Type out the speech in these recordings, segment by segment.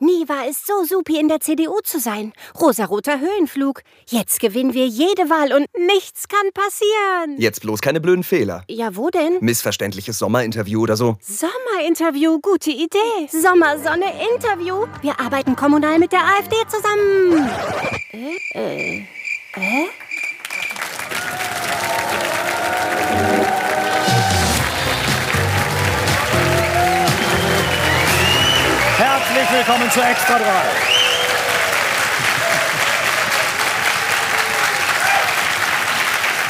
Nie war es so supi in der CDU zu sein. Rosaroter Höhenflug. Jetzt gewinnen wir jede Wahl und nichts kann passieren. Jetzt bloß keine blöden Fehler. Ja, wo denn? Missverständliches Sommerinterview oder so. Sommerinterview, gute Idee. Sommersonne Interview. Wir arbeiten kommunal mit der AfD zusammen. Äh, äh, äh? Herzlich willkommen zu Extra 3.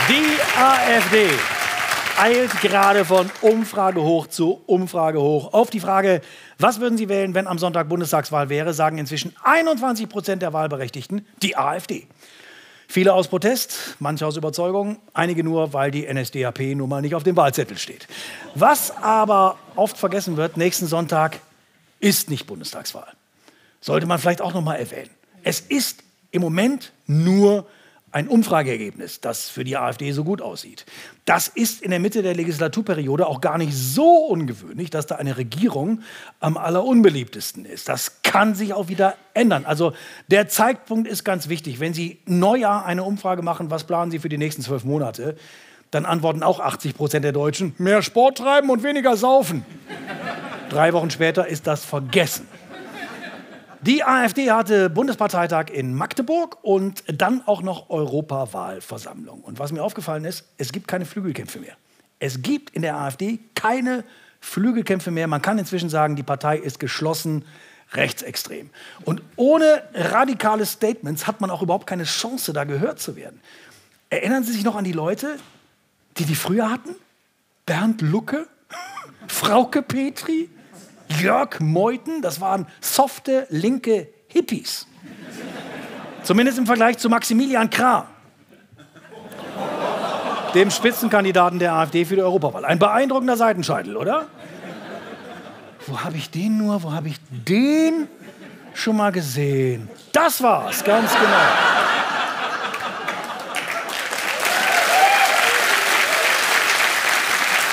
Die AfD eilt gerade von Umfrage hoch zu Umfrage hoch. Auf die Frage, was würden Sie wählen, wenn am Sonntag Bundestagswahl wäre, sagen inzwischen 21 Prozent der Wahlberechtigten die AfD. Viele aus Protest, manche aus Überzeugung, einige nur, weil die NSDAP nun mal nicht auf dem Wahlzettel steht. Was aber oft vergessen wird, nächsten Sonntag ist nicht Bundestagswahl. Sollte man vielleicht auch noch mal erwähnen. Es ist im Moment nur ein Umfrageergebnis, das für die AfD so gut aussieht. Das ist in der Mitte der Legislaturperiode auch gar nicht so ungewöhnlich, dass da eine Regierung am allerunbeliebtesten ist. Das kann sich auch wieder ändern. Also der Zeitpunkt ist ganz wichtig. Wenn Sie Neujahr eine Umfrage machen, was planen Sie für die nächsten zwölf Monate, dann antworten auch 80 Prozent der Deutschen, mehr Sport treiben und weniger saufen. Drei Wochen später ist das vergessen. Die AfD hatte Bundesparteitag in Magdeburg und dann auch noch Europawahlversammlung. Und was mir aufgefallen ist, es gibt keine Flügelkämpfe mehr. Es gibt in der AfD keine Flügelkämpfe mehr. Man kann inzwischen sagen, die Partei ist geschlossen rechtsextrem. Und ohne radikale Statements hat man auch überhaupt keine Chance, da gehört zu werden. Erinnern Sie sich noch an die Leute, die die früher hatten? Bernd Lucke, Frauke Petri, Jörg Meuthen, das waren softe linke Hippies. Zumindest im Vergleich zu Maximilian Krah, dem Spitzenkandidaten der AfD für die Europawahl. Ein beeindruckender Seitenscheitel, oder? Wo habe ich den nur? Wo habe ich den schon mal gesehen? Das war's, ganz genau.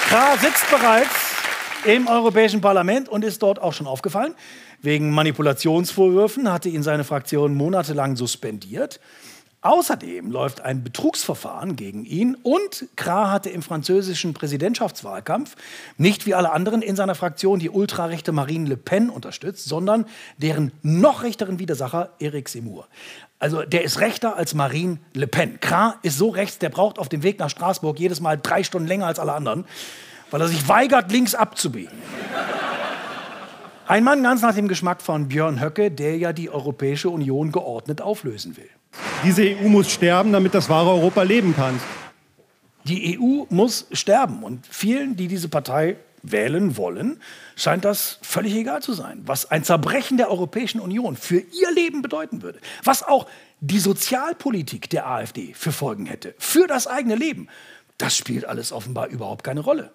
Krah sitzt bereits im Europäischen Parlament und ist dort auch schon aufgefallen. Wegen Manipulationsvorwürfen hatte ihn seine Fraktion monatelang suspendiert. Außerdem läuft ein Betrugsverfahren gegen ihn und Krah hatte im französischen Präsidentschaftswahlkampf nicht wie alle anderen in seiner Fraktion die ultrarechte Marine Le Pen unterstützt, sondern deren noch rechteren Widersacher Eric Zemmour. Also der ist rechter als Marine Le Pen. Krah ist so rechts, der braucht auf dem Weg nach Straßburg jedes Mal drei Stunden länger als alle anderen weil er sich weigert, links abzubiegen. Ein Mann ganz nach dem Geschmack von Björn Höcke, der ja die Europäische Union geordnet auflösen will. Diese EU muss sterben, damit das wahre Europa leben kann. Die EU muss sterben. Und vielen, die diese Partei wählen wollen, scheint das völlig egal zu sein, was ein Zerbrechen der Europäischen Union für ihr Leben bedeuten würde. Was auch die Sozialpolitik der AfD für Folgen hätte, für das eigene Leben. Das spielt alles offenbar überhaupt keine Rolle.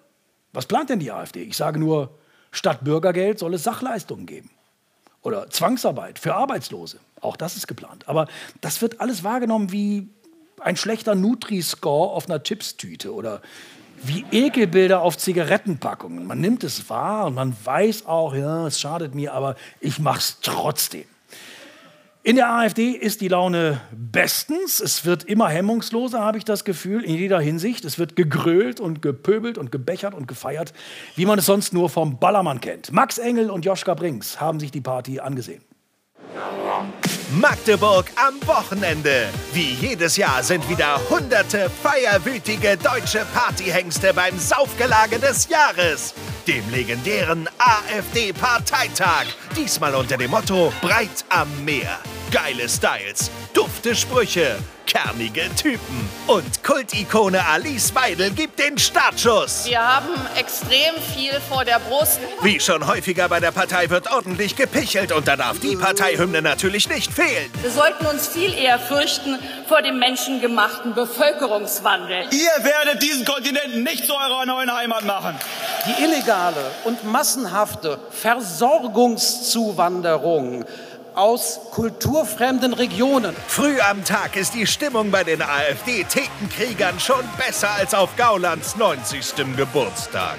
Was plant denn die AfD? Ich sage nur, statt Bürgergeld soll es Sachleistungen geben. Oder Zwangsarbeit für Arbeitslose. Auch das ist geplant. Aber das wird alles wahrgenommen wie ein schlechter Nutri-Score auf einer Chipstüte oder wie Ekelbilder auf Zigarettenpackungen. Man nimmt es wahr und man weiß auch, ja, es schadet mir, aber ich mache es trotzdem. In der AfD ist die Laune bestens. Es wird immer hemmungsloser, habe ich das Gefühl, in jeder Hinsicht. Es wird gegrölt und gepöbelt und gebechert und gefeiert, wie man es sonst nur vom Ballermann kennt. Max Engel und Joschka Brinks haben sich die Party angesehen. Magdeburg am Wochenende. Wie jedes Jahr sind wieder hunderte feierwütige deutsche Partyhengste beim Saufgelage des Jahres, dem legendären AfD-Parteitag. Diesmal unter dem Motto Breit am Meer. Geile Styles, dufte Sprüche, kernige Typen. Und Kultikone Alice Weidel gibt den Startschuss. Wir haben extrem viel vor der Brust. Wie schon häufiger bei der Partei wird ordentlich gepichelt und da darf die Parteihymne natürlich nicht fehlen. Wir sollten uns viel eher fürchten vor dem menschengemachten Bevölkerungswandel. Ihr werdet diesen Kontinent nicht zu eurer neuen Heimat machen. Die illegale und massenhafte Versorgungszuwanderung aus kulturfremden Regionen. Früh am Tag ist die Stimmung bei den AfD-Thekenkriegern schon besser als auf Gaulands 90. Geburtstag.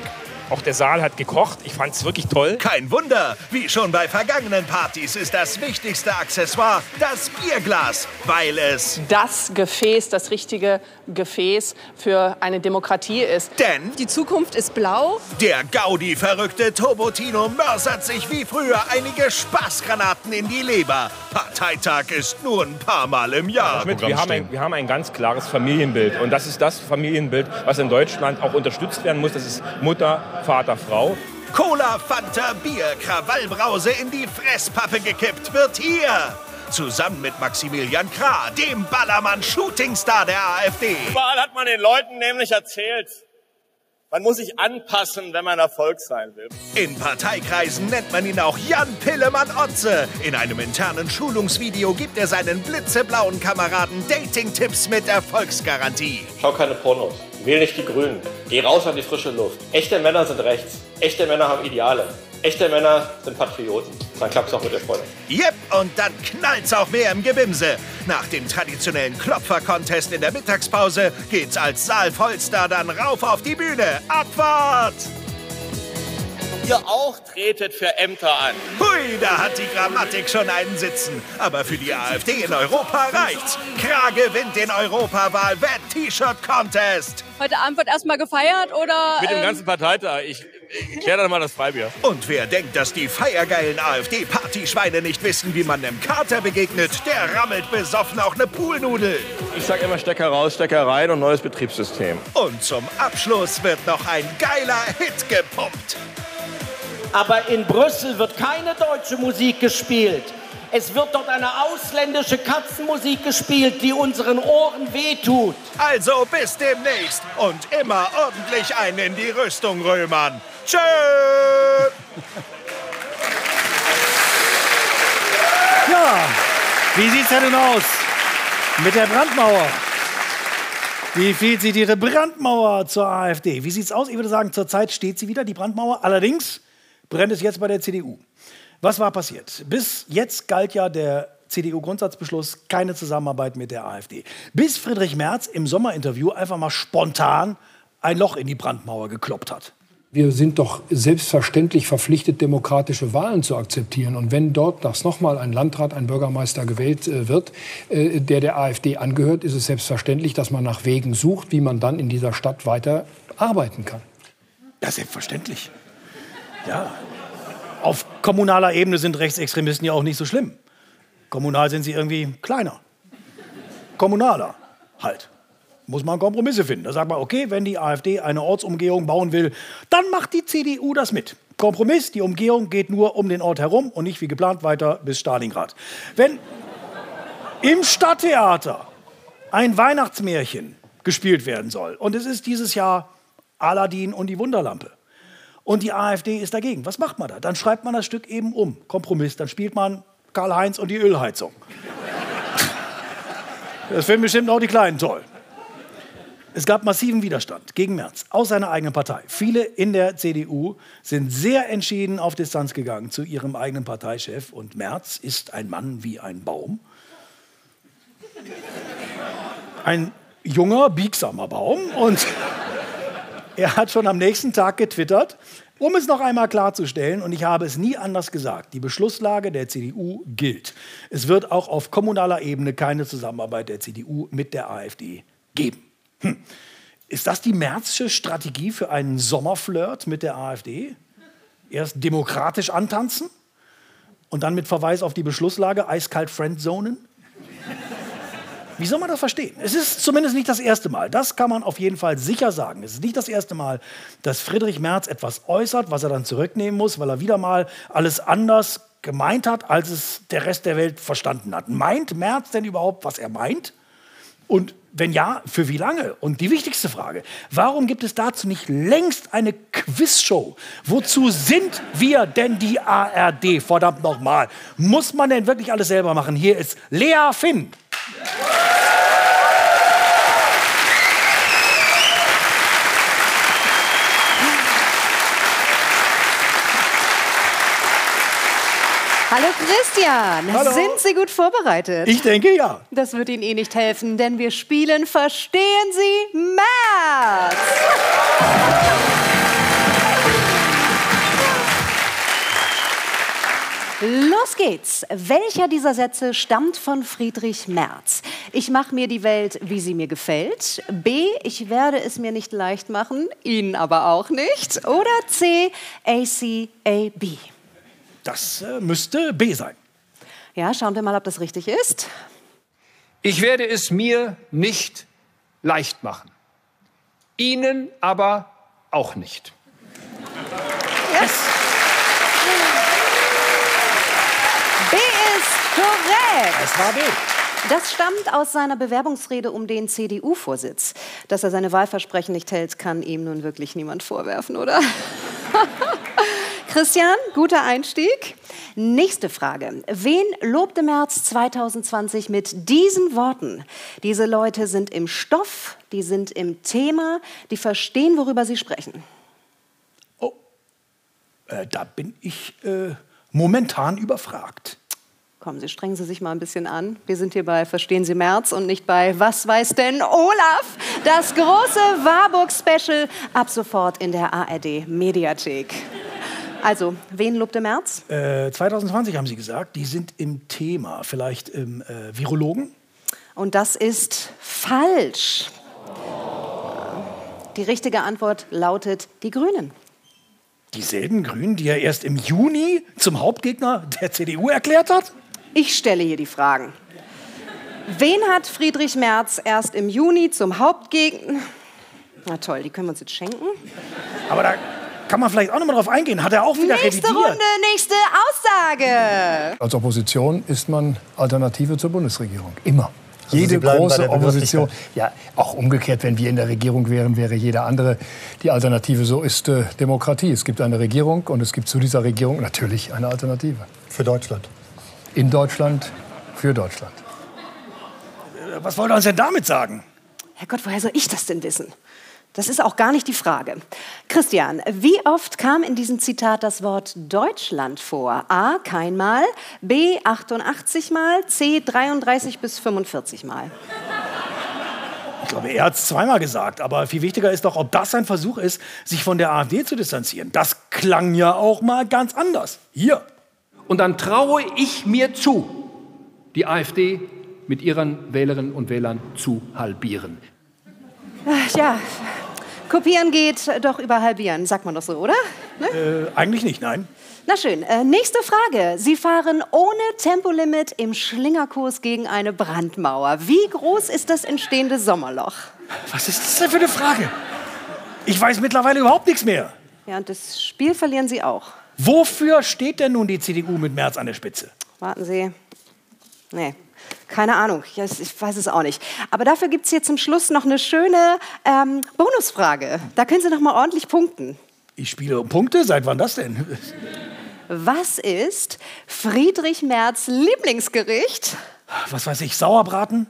Auch der Saal hat gekocht. Ich fand es wirklich toll. Kein Wunder, wie schon bei vergangenen Partys ist das wichtigste Accessoire das Bierglas, weil es Das Gefäß, das richtige Gefäß für eine Demokratie ist. Denn Die Zukunft ist blau. der Gaudi-verrückte Tobotino mörsert sich wie früher einige Spaßgranaten in die Leber. Parteitag ist nur ein paar Mal im Jahr. Schmidt, wir, haben ein, wir haben ein ganz klares Familienbild. Und das ist das Familienbild, was in Deutschland auch unterstützt werden muss. Das ist Mutter, Vater, Frau. Cola, Fanta, Bier, Krawallbrause in die Fresspappe gekippt wird hier. Zusammen mit Maximilian Krah, dem Ballermann-Shootingstar der AfD. Überall hat man den Leuten nämlich erzählt, man muss sich anpassen, wenn man Erfolg sein will. In Parteikreisen nennt man ihn auch Jan Pillemann-Otze. In einem internen Schulungsvideo gibt er seinen blitzeblauen Kameraden Dating-Tipps mit Erfolgsgarantie. Schau keine Pornos. Wähl nicht die Grünen. Geh raus an die frische Luft. Echte Männer sind rechts. Echte Männer haben Ideale. Echte Männer sind Patrioten. Dann klappt's auch mit der Freundin. Yep, und dann knallt's auch mehr im Gebimse. Nach dem traditionellen Klopfer-Contest in der Mittagspause geht's als Saalvollstar dann rauf auf die Bühne. Abfahrt! Ihr auch tretet für Ämter an. Hui, da hat die Grammatik schon einen Sitzen. Aber für die AfD in Europa reicht's. Krah gewinnt den Europawahl-Wett-T-Shirt-Contest. Heute Abend wird erstmal gefeiert oder. Mit dem ähm, ganzen Parteitag. Ich, ich klär dann mal das Freibier. Und wer denkt, dass die feiergeilen AfD-Partyschweine nicht wissen, wie man einem Kater begegnet, der rammelt besoffen auch eine Poolnudel. Ich sag immer Stecker raus, Stecker rein und neues Betriebssystem. Und zum Abschluss wird noch ein geiler Hit gepumpt. Aber in Brüssel wird keine deutsche Musik gespielt. Es wird dort eine ausländische Katzenmusik gespielt, die unseren Ohren wehtut. Also bis demnächst und immer ordentlich einen in die Rüstung römern. Tschö! Ja, wie sieht's denn aus mit der Brandmauer? Wie viel sieht Ihre Brandmauer zur AfD? Wie sieht's aus? Ich würde sagen, zurzeit steht sie wieder, die Brandmauer. Allerdings brennt es jetzt bei der CDU. Was war passiert? Bis jetzt galt ja der CDU-Grundsatzbeschluss keine Zusammenarbeit mit der AfD. Bis Friedrich Merz im Sommerinterview einfach mal spontan ein Loch in die Brandmauer gekloppt hat. Wir sind doch selbstverständlich verpflichtet, demokratische Wahlen zu akzeptieren. Und wenn dort das nochmal ein Landrat, ein Bürgermeister gewählt äh, wird, äh, der der AfD angehört, ist es selbstverständlich, dass man nach Wegen sucht, wie man dann in dieser Stadt weiter arbeiten kann. Ja, selbstverständlich. Ja. Auf kommunaler Ebene sind Rechtsextremisten ja auch nicht so schlimm. Kommunal sind sie irgendwie kleiner. Kommunaler halt. Muss man Kompromisse finden. Da sagt man, okay, wenn die AfD eine Ortsumgehung bauen will, dann macht die CDU das mit. Kompromiss, die Umgehung geht nur um den Ort herum und nicht wie geplant weiter bis Stalingrad. Wenn im Stadttheater ein Weihnachtsmärchen gespielt werden soll und es ist dieses Jahr Aladdin und die Wunderlampe, und die AfD ist dagegen. Was macht man da? Dann schreibt man das Stück eben um. Kompromiss. Dann spielt man Karl-Heinz und die Ölheizung. Das finden bestimmt auch die Kleinen toll. Es gab massiven Widerstand gegen Merz aus seiner eigenen Partei. Viele in der CDU sind sehr entschieden auf Distanz gegangen zu ihrem eigenen Parteichef. Und Merz ist ein Mann wie ein Baum. Ein junger, biegsamer Baum. Und er hat schon am nächsten Tag getwittert, um es noch einmal klarzustellen, und ich habe es nie anders gesagt, die Beschlusslage der CDU gilt. Es wird auch auf kommunaler Ebene keine Zusammenarbeit der CDU mit der AfD geben. Hm. Ist das die Märzsche Strategie für einen Sommerflirt mit der AfD? Erst demokratisch antanzen und dann mit Verweis auf die Beschlusslage eiskalt Friendzonen? Wie soll man das verstehen? Es ist zumindest nicht das erste Mal. Das kann man auf jeden Fall sicher sagen. Es ist nicht das erste Mal, dass Friedrich Merz etwas äußert, was er dann zurücknehmen muss, weil er wieder mal alles anders gemeint hat, als es der Rest der Welt verstanden hat. Meint Merz denn überhaupt, was er meint? Und wenn ja, für wie lange? Und die wichtigste Frage, warum gibt es dazu nicht längst eine Quizshow? Wozu sind wir denn die ARD? Verdammt nochmal. Muss man denn wirklich alles selber machen? Hier ist Lea Finn. Hallo Christian, Hallo. sind Sie gut vorbereitet? Ich denke ja. Das wird Ihnen eh nicht helfen, denn wir spielen Verstehen Sie März. Los geht's. Welcher dieser Sätze stammt von Friedrich Merz? Ich mache mir die Welt, wie sie mir gefällt. B. Ich werde es mir nicht leicht machen, Ihnen aber auch nicht. Oder C. ACAB. Das äh, müsste B sein. Ja, schauen wir mal, ob das richtig ist. Ich werde es mir nicht leicht machen. Ihnen aber auch nicht. Yes. B ist korrekt. Es war B. Das stammt aus seiner Bewerbungsrede um den CDU-Vorsitz. Dass er seine Wahlversprechen nicht hält, kann ihm nun wirklich niemand vorwerfen, oder? Christian, guter Einstieg. Nächste Frage. Wen lobte Merz 2020 mit diesen Worten? Diese Leute sind im Stoff, die sind im Thema, die verstehen, worüber sie sprechen. Äh, da bin ich äh, momentan überfragt. Kommen Sie, strengen Sie sich mal ein bisschen an. Wir sind hier bei Verstehen Sie März und nicht bei Was weiß denn Olaf? Das große Warburg-Special ab sofort in der ARD-Mediathek. Also, wen lobte März? Äh, 2020 haben Sie gesagt, die sind im Thema. Vielleicht im äh, Virologen? Und das ist falsch. Die richtige Antwort lautet die Grünen. Dieselben Grünen, die er erst im Juni zum Hauptgegner der CDU erklärt hat? Ich stelle hier die Fragen. Wen hat Friedrich Merz erst im Juni zum Hauptgegner? Na toll, die können wir uns jetzt schenken. Aber da kann man vielleicht auch noch mal drauf eingehen. Hat er auch wieder Nächste revidiert? Runde, nächste Aussage. Als Opposition ist man Alternative zur Bundesregierung. Immer. Also Jede große Opposition. Ja, auch umgekehrt, wenn wir in der Regierung wären, wäre jeder andere die Alternative. So ist äh, Demokratie. Es gibt eine Regierung und es gibt zu dieser Regierung natürlich eine Alternative. Für Deutschland. In Deutschland, für Deutschland. Äh, Was wollte er uns denn damit sagen? Herrgott, woher soll ich das denn wissen? Das ist auch gar nicht die Frage. Christian, wie oft kam in diesem Zitat das Wort Deutschland vor? A. Keinmal, B. 88 Mal, C. 33 bis 45 Mal. Ich glaube, er hat es zweimal gesagt. Aber viel wichtiger ist doch, ob das ein Versuch ist, sich von der AfD zu distanzieren. Das klang ja auch mal ganz anders. Hier. Und dann traue ich mir zu, die AfD mit ihren Wählerinnen und Wählern zu halbieren. Ach, Ja, kopieren geht doch über halbieren, sagt man doch so, oder? Ne? Äh, eigentlich nicht, nein. Na schön, äh, nächste Frage. Sie fahren ohne Tempolimit im Schlingerkurs gegen eine Brandmauer. Wie groß ist das entstehende Sommerloch? Was ist das denn für eine Frage? Ich weiß mittlerweile überhaupt nichts mehr. Ja, und das Spiel verlieren Sie auch. Wofür steht denn nun die CDU mit Merz an der Spitze? Warten Sie. Nee, keine Ahnung. Ich weiß es auch nicht. Aber dafür gibt es hier zum Schluss noch eine schöne ähm, Bonusfrage. Da können Sie noch mal ordentlich punkten. Ich spiele um Punkte? Seit wann das denn? Was ist Friedrich Merz Lieblingsgericht? Was weiß ich, Sauerbraten?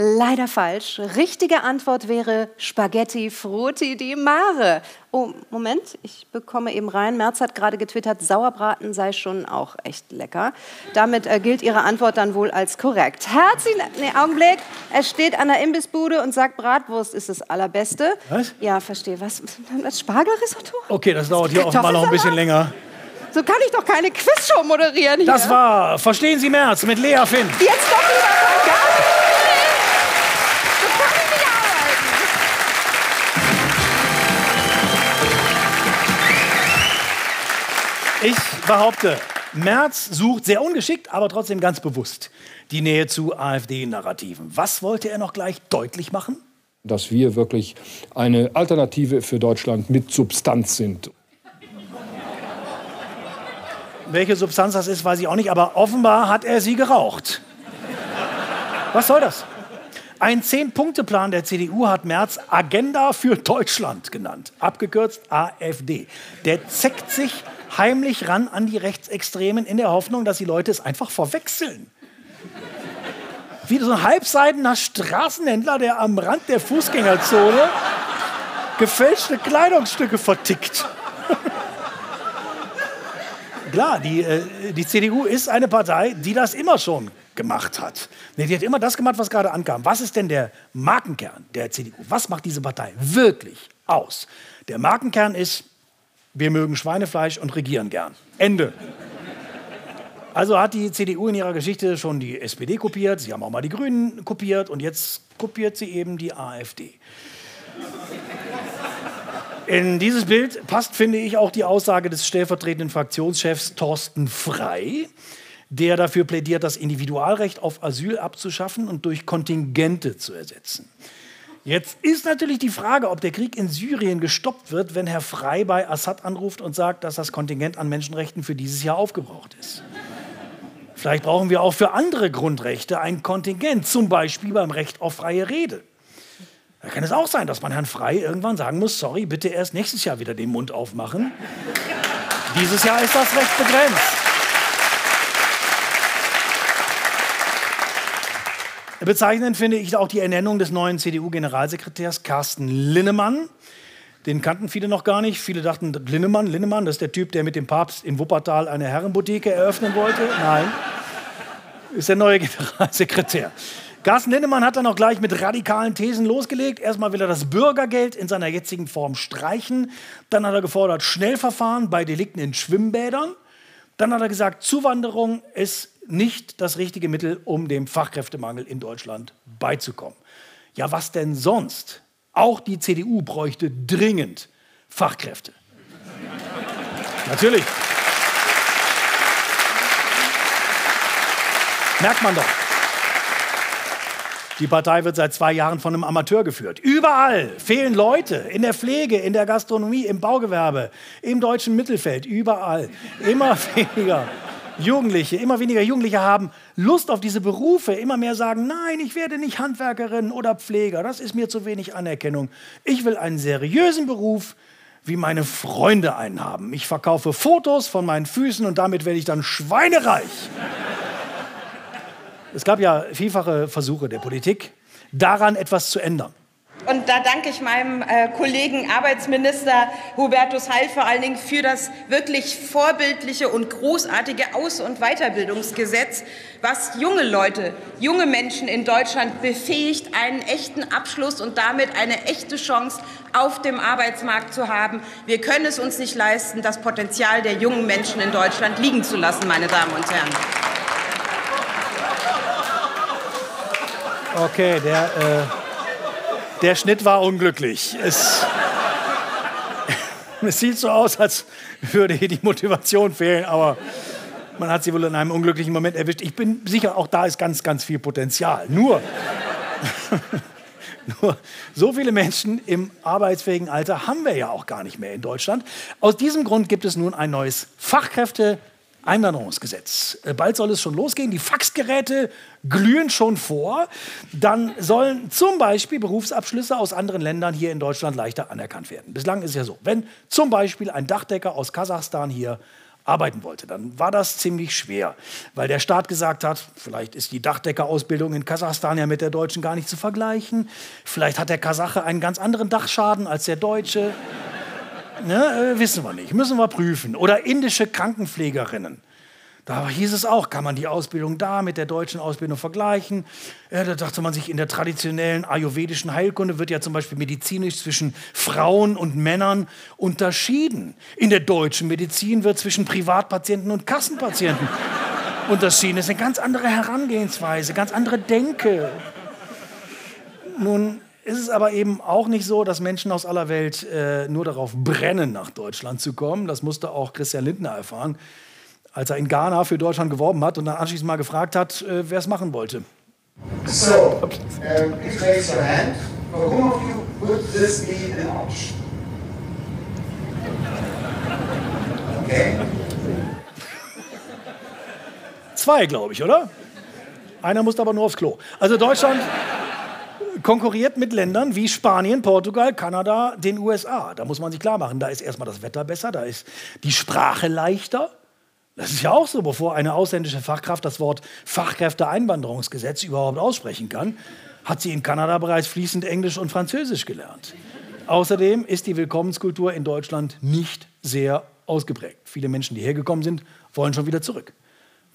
Leider falsch. Richtige Antwort wäre Spaghetti Frutti di Mare. Oh, Moment, ich bekomme eben rein. Merz hat gerade getwittert, Sauerbraten sei schon auch echt lecker. Damit äh, gilt Ihre Antwort dann wohl als korrekt. Herzlichen nee, Augenblick. Er steht an der Imbissbude und sagt, Bratwurst ist das Allerbeste. Was? Ja, verstehe. Was? Das Spargelrisotto? Okay, das dauert hier offenbar noch ein bisschen länger. So kann ich doch keine Quizshow moderieren hier. Das war Verstehen Sie Merz mit Lea Finn. Jetzt doch lieber Ich behaupte, Merz sucht sehr ungeschickt, aber trotzdem ganz bewusst die Nähe zu AfD-Narrativen. Was wollte er noch gleich deutlich machen? Dass wir wirklich eine Alternative für Deutschland mit Substanz sind. Welche Substanz das ist, weiß ich auch nicht, aber offenbar hat er sie geraucht. Was soll das? Ein Zehn-Punkte-Plan der CDU hat Merz Agenda für Deutschland genannt, abgekürzt AfD. Der zeckt sich heimlich ran an die Rechtsextremen in der Hoffnung, dass die Leute es einfach verwechseln. Wie so ein halbseidener Straßenhändler, der am Rand der Fußgängerzone gefälschte Kleidungsstücke vertickt. Klar, die, äh, die CDU ist eine Partei, die das immer schon gemacht hat. Nee, die hat immer das gemacht, was gerade ankam. Was ist denn der Markenkern der CDU? Was macht diese Partei wirklich aus? Der Markenkern ist, wir mögen Schweinefleisch und regieren gern. Ende. Also hat die CDU in ihrer Geschichte schon die SPD kopiert, sie haben auch mal die Grünen kopiert und jetzt kopiert sie eben die AfD. In dieses Bild passt, finde ich, auch die Aussage des stellvertretenden Fraktionschefs Thorsten Frei, der dafür plädiert, das Individualrecht auf Asyl abzuschaffen und durch Kontingente zu ersetzen. Jetzt ist natürlich die Frage, ob der Krieg in Syrien gestoppt wird, wenn Herr Frei bei Assad anruft und sagt, dass das Kontingent an Menschenrechten für dieses Jahr aufgebraucht ist. Vielleicht brauchen wir auch für andere Grundrechte ein Kontingent, zum Beispiel beim Recht auf freie Rede. Da kann es auch sein, dass man Herrn Frei irgendwann sagen muss, sorry, bitte erst nächstes Jahr wieder den Mund aufmachen. Dieses Jahr ist das Recht begrenzt. Bezeichnend finde ich auch die Ernennung des neuen CDU-Generalsekretärs Carsten Linnemann. Den kannten viele noch gar nicht. Viele dachten, Linnemann, Linnemann, das ist der Typ, der mit dem Papst in Wuppertal eine Herrenboutique eröffnen wollte. Nein, ist der neue Generalsekretär. Carsten Linnemann hat dann auch gleich mit radikalen Thesen losgelegt. Erstmal will er das Bürgergeld in seiner jetzigen Form streichen. Dann hat er gefordert Schnellverfahren bei Delikten in Schwimmbädern. Dann hat er gesagt, Zuwanderung ist nicht das richtige Mittel, um dem Fachkräftemangel in Deutschland beizukommen. Ja, was denn sonst? Auch die CDU bräuchte dringend Fachkräfte. Natürlich. Merkt man doch. Die Partei wird seit zwei Jahren von einem Amateur geführt. Überall fehlen Leute. In der Pflege, in der Gastronomie, im Baugewerbe, im deutschen Mittelfeld. Überall. Immer weniger. Jugendliche, immer weniger Jugendliche haben Lust auf diese Berufe, immer mehr sagen, nein, ich werde nicht Handwerkerin oder Pfleger, das ist mir zu wenig Anerkennung. Ich will einen seriösen Beruf, wie meine Freunde einen haben. Ich verkaufe Fotos von meinen Füßen und damit werde ich dann schweinereich. es gab ja vielfache Versuche der Politik, daran etwas zu ändern. Und da danke ich meinem äh, Kollegen Arbeitsminister Hubertus Heil vor allen Dingen für das wirklich vorbildliche und großartige Aus- und Weiterbildungsgesetz, was junge Leute, junge Menschen in Deutschland befähigt, einen echten Abschluss und damit eine echte Chance auf dem Arbeitsmarkt zu haben. Wir können es uns nicht leisten, das Potenzial der jungen Menschen in Deutschland liegen zu lassen, meine Damen und Herren. Okay, der. Äh der Schnitt war unglücklich. Es, es sieht so aus, als würde hier die Motivation fehlen, aber man hat sie wohl in einem unglücklichen Moment erwischt. Ich bin sicher, auch da ist ganz, ganz viel Potenzial. Nur, nur so viele Menschen im arbeitsfähigen Alter haben wir ja auch gar nicht mehr in Deutschland. Aus diesem Grund gibt es nun ein neues Fachkräfte- Einwanderungsgesetz. Äh, bald soll es schon losgehen. Die Faxgeräte glühen schon vor. Dann sollen zum Beispiel Berufsabschlüsse aus anderen Ländern hier in Deutschland leichter anerkannt werden. Bislang ist es ja so, wenn zum Beispiel ein Dachdecker aus Kasachstan hier arbeiten wollte, dann war das ziemlich schwer, weil der Staat gesagt hat, vielleicht ist die Dachdeckerausbildung in Kasachstan ja mit der deutschen gar nicht zu vergleichen. Vielleicht hat der Kasache einen ganz anderen Dachschaden als der Deutsche. Ne, äh, wissen wir nicht, müssen wir prüfen. Oder indische Krankenpflegerinnen. Da hieß es auch, kann man die Ausbildung da mit der deutschen Ausbildung vergleichen? Ja, da dachte man sich, in der traditionellen ayurvedischen Heilkunde wird ja zum Beispiel medizinisch zwischen Frauen und Männern unterschieden. In der deutschen Medizin wird zwischen Privatpatienten und Kassenpatienten unterschieden. Das ist eine ganz andere Herangehensweise, ganz andere Denke. Nun ist es aber eben auch nicht so, dass Menschen aus aller Welt äh, nur darauf brennen, nach Deutschland zu kommen. Das musste auch Christian Lindner erfahren, als er in Ghana für Deutschland geworben hat und dann anschließend mal gefragt hat, äh, wer es machen wollte. So, um, please raise your hand. For whom of you would this be an option? Okay. Zwei, glaube ich, oder? Einer musste aber nur aufs Klo. Also Deutschland konkurriert mit Ländern wie Spanien, Portugal, Kanada, den USA. Da muss man sich klar machen, da ist erstmal das Wetter besser, da ist die Sprache leichter. Das ist ja auch so, bevor eine ausländische Fachkraft das Wort Fachkräfteeinwanderungsgesetz überhaupt aussprechen kann, hat sie in Kanada bereits fließend Englisch und Französisch gelernt. Außerdem ist die Willkommenskultur in Deutschland nicht sehr ausgeprägt. Viele Menschen, die hergekommen sind, wollen schon wieder zurück.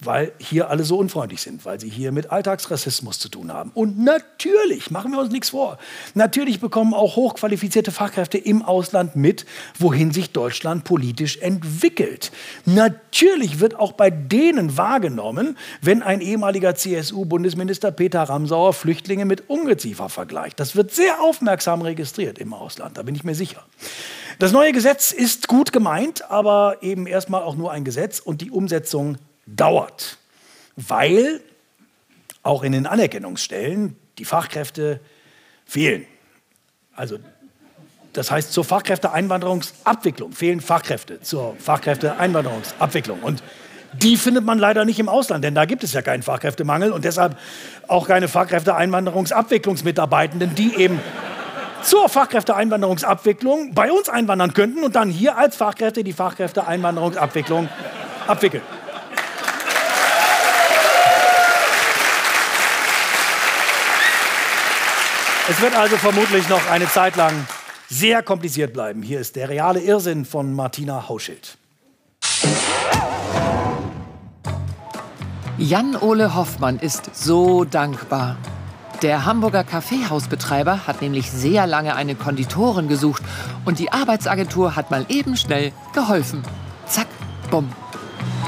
Weil hier alle so unfreundlich sind, weil sie hier mit Alltagsrassismus zu tun haben. Und natürlich, machen wir uns nichts vor, natürlich bekommen auch hochqualifizierte Fachkräfte im Ausland mit, wohin sich Deutschland politisch entwickelt. Natürlich wird auch bei denen wahrgenommen, wenn ein ehemaliger CSU-Bundesminister Peter Ramsauer Flüchtlinge mit Ungeziefer vergleicht. Das wird sehr aufmerksam registriert im Ausland, da bin ich mir sicher. Das neue Gesetz ist gut gemeint, aber eben erstmal auch nur ein Gesetz und die Umsetzung dauert, weil auch in den Anerkennungsstellen die Fachkräfte fehlen. Also das heißt, zur Fachkräfteeinwanderungsabwicklung fehlen Fachkräfte zur Fachkräfteeinwanderungsabwicklung. Und die findet man leider nicht im Ausland, denn da gibt es ja keinen Fachkräftemangel und deshalb auch keine Fachkräfteeinwanderungsabwicklungsmitarbeitenden, die eben zur Fachkräfteeinwanderungsabwicklung bei uns einwandern könnten und dann hier als Fachkräfte die Fachkräfteeinwanderungsabwicklung abwickeln. Es wird also vermutlich noch eine Zeit lang sehr kompliziert bleiben. Hier ist der reale Irrsinn von Martina Hauschild. Jan-Ole Hoffmann ist so dankbar. Der Hamburger Kaffeehausbetreiber hat nämlich sehr lange eine Konditorin gesucht und die Arbeitsagentur hat mal eben schnell geholfen. Zack, bumm.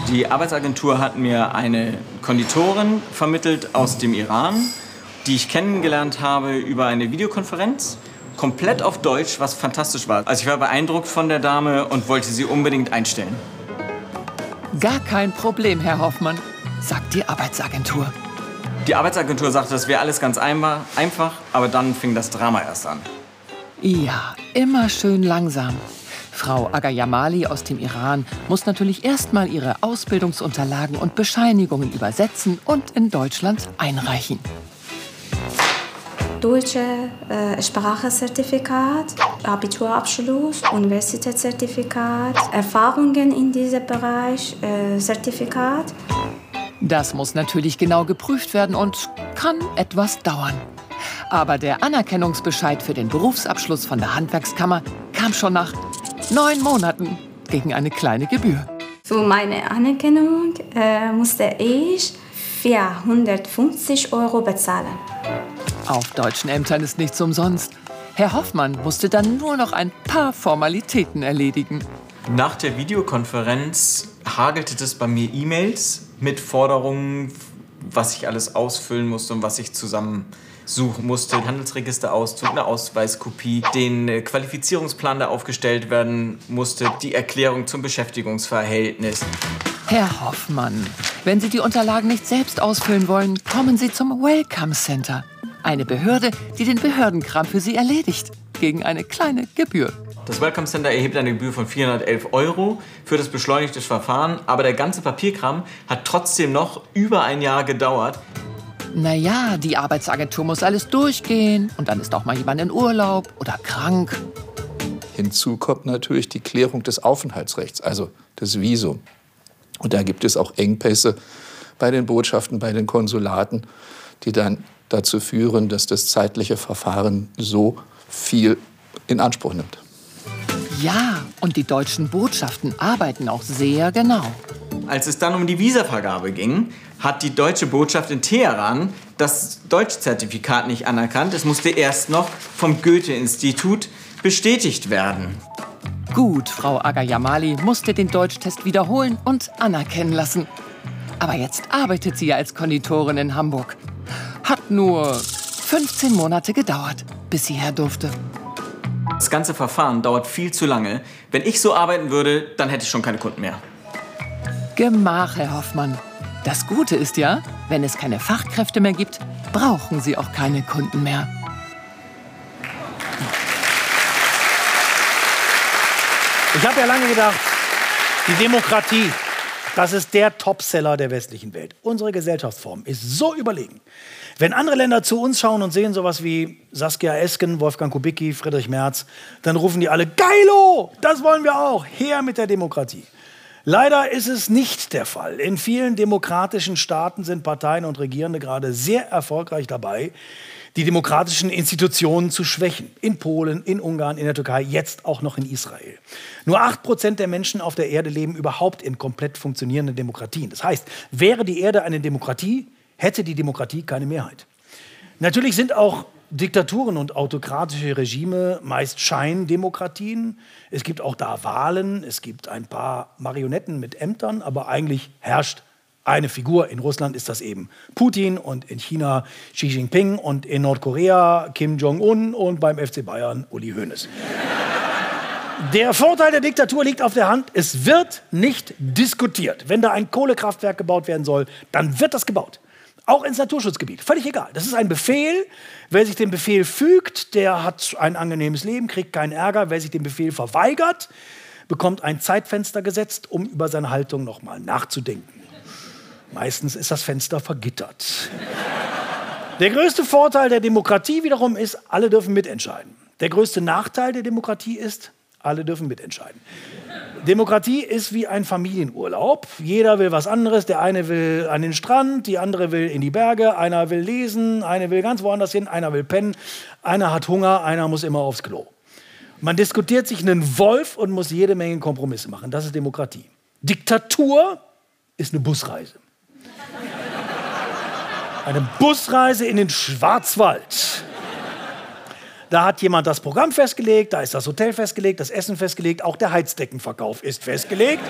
Die Arbeitsagentur hat mir eine Konditorin vermittelt aus dem Iran die ich kennengelernt habe über eine Videokonferenz. Komplett auf Deutsch, was fantastisch war. Also ich war beeindruckt von der Dame und wollte sie unbedingt einstellen. Gar kein Problem, Herr Hoffmann, sagt die Arbeitsagentur. Die Arbeitsagentur sagte, das wäre alles ganz einfach, aber dann fing das Drama erst an. Ja, immer schön langsam. Frau Agayamali aus dem Iran muss natürlich erstmal ihre Ausbildungsunterlagen und Bescheinigungen übersetzen und in Deutschland einreichen deutsche äh, Sprachzertifikat, Abiturabschluss, Universitätszertifikat, Erfahrungen in diesem Bereich, äh, Zertifikat. Das muss natürlich genau geprüft werden und kann etwas dauern. Aber der Anerkennungsbescheid für den Berufsabschluss von der Handwerkskammer kam schon nach neun Monaten gegen eine kleine Gebühr. Für meine Anerkennung äh, musste ich 450 Euro bezahlen. Auf deutschen Ämtern ist nichts umsonst. Herr Hoffmann musste dann nur noch ein paar Formalitäten erledigen. Nach der Videokonferenz hagelte es bei mir E-Mails mit Forderungen, was ich alles ausfüllen musste und was ich zusammensuchen musste. Handelsregisterauszug, eine Ausweiskopie, den äh, Qualifizierungsplan, der aufgestellt werden musste, die Erklärung zum Beschäftigungsverhältnis. Herr Hoffmann, wenn Sie die Unterlagen nicht selbst ausfüllen wollen, kommen Sie zum Welcome Center. Eine Behörde, die den Behördenkram für Sie erledigt. Gegen eine kleine Gebühr. Das Welcome Center erhebt eine Gebühr von 411 Euro für das beschleunigte Verfahren, aber der ganze Papierkram hat trotzdem noch über ein Jahr gedauert. Naja, die Arbeitsagentur muss alles durchgehen und dann ist auch mal jemand in Urlaub oder krank. Hinzu kommt natürlich die Klärung des Aufenthaltsrechts, also das Visum. Und da gibt es auch Engpässe bei den Botschaften, bei den Konsulaten, die dann dazu führen, dass das zeitliche Verfahren so viel in Anspruch nimmt. Ja, und die deutschen Botschaften arbeiten auch sehr genau. Als es dann um die Visavergabe ging, hat die deutsche Botschaft in Teheran das Deutschzertifikat nicht anerkannt. Es musste erst noch vom Goethe-Institut bestätigt werden. Gut, Frau Agayamali musste den Deutschtest wiederholen und anerkennen lassen. Aber jetzt arbeitet sie ja als Konditorin in Hamburg. Hat nur 15 Monate gedauert, bis sie her durfte. Das ganze Verfahren dauert viel zu lange. Wenn ich so arbeiten würde, dann hätte ich schon keine Kunden mehr. Gemach, Herr Hoffmann. Das Gute ist ja, wenn es keine Fachkräfte mehr gibt, brauchen Sie auch keine Kunden mehr. Ich habe ja lange gedacht, die Demokratie, das ist der Topseller der westlichen Welt. Unsere Gesellschaftsform ist so überlegen. Wenn andere Länder zu uns schauen und sehen sowas wie Saskia Esken, Wolfgang Kubicki, Friedrich Merz, dann rufen die alle, geilo, das wollen wir auch, her mit der Demokratie. Leider ist es nicht der Fall. In vielen demokratischen Staaten sind Parteien und Regierende gerade sehr erfolgreich dabei, die demokratischen Institutionen zu schwächen. In Polen, in Ungarn, in der Türkei, jetzt auch noch in Israel. Nur 8% der Menschen auf der Erde leben überhaupt in komplett funktionierenden Demokratien. Das heißt, wäre die Erde eine Demokratie, hätte die Demokratie keine Mehrheit. Natürlich sind auch Diktaturen und autokratische Regime meist Scheindemokratien. Es gibt auch da Wahlen, es gibt ein paar Marionetten mit Ämtern, aber eigentlich herrscht eine Figur. In Russland ist das eben Putin und in China Xi Jinping und in Nordkorea Kim Jong-un und beim FC Bayern Uli Hoeneß. Der Vorteil der Diktatur liegt auf der Hand, es wird nicht diskutiert. Wenn da ein Kohlekraftwerk gebaut werden soll, dann wird das gebaut. Auch ins Naturschutzgebiet. Völlig egal. Das ist ein Befehl. Wer sich dem Befehl fügt, der hat ein angenehmes Leben, kriegt keinen Ärger. Wer sich dem Befehl verweigert, bekommt ein Zeitfenster gesetzt, um über seine Haltung nochmal nachzudenken. Meistens ist das Fenster vergittert. Der größte Vorteil der Demokratie wiederum ist, alle dürfen mitentscheiden. Der größte Nachteil der Demokratie ist, alle dürfen mitentscheiden. Demokratie ist wie ein Familienurlaub. Jeder will was anderes. Der eine will an den Strand, die andere will in die Berge, einer will lesen, einer will ganz woanders hin, einer will pennen, einer hat Hunger, einer muss immer aufs Klo. Man diskutiert sich einen Wolf und muss jede Menge Kompromisse machen. Das ist Demokratie. Diktatur ist eine Busreise. Eine Busreise in den Schwarzwald. Da hat jemand das Programm festgelegt, da ist das Hotel festgelegt, das Essen festgelegt, auch der Heizdeckenverkauf ist festgelegt.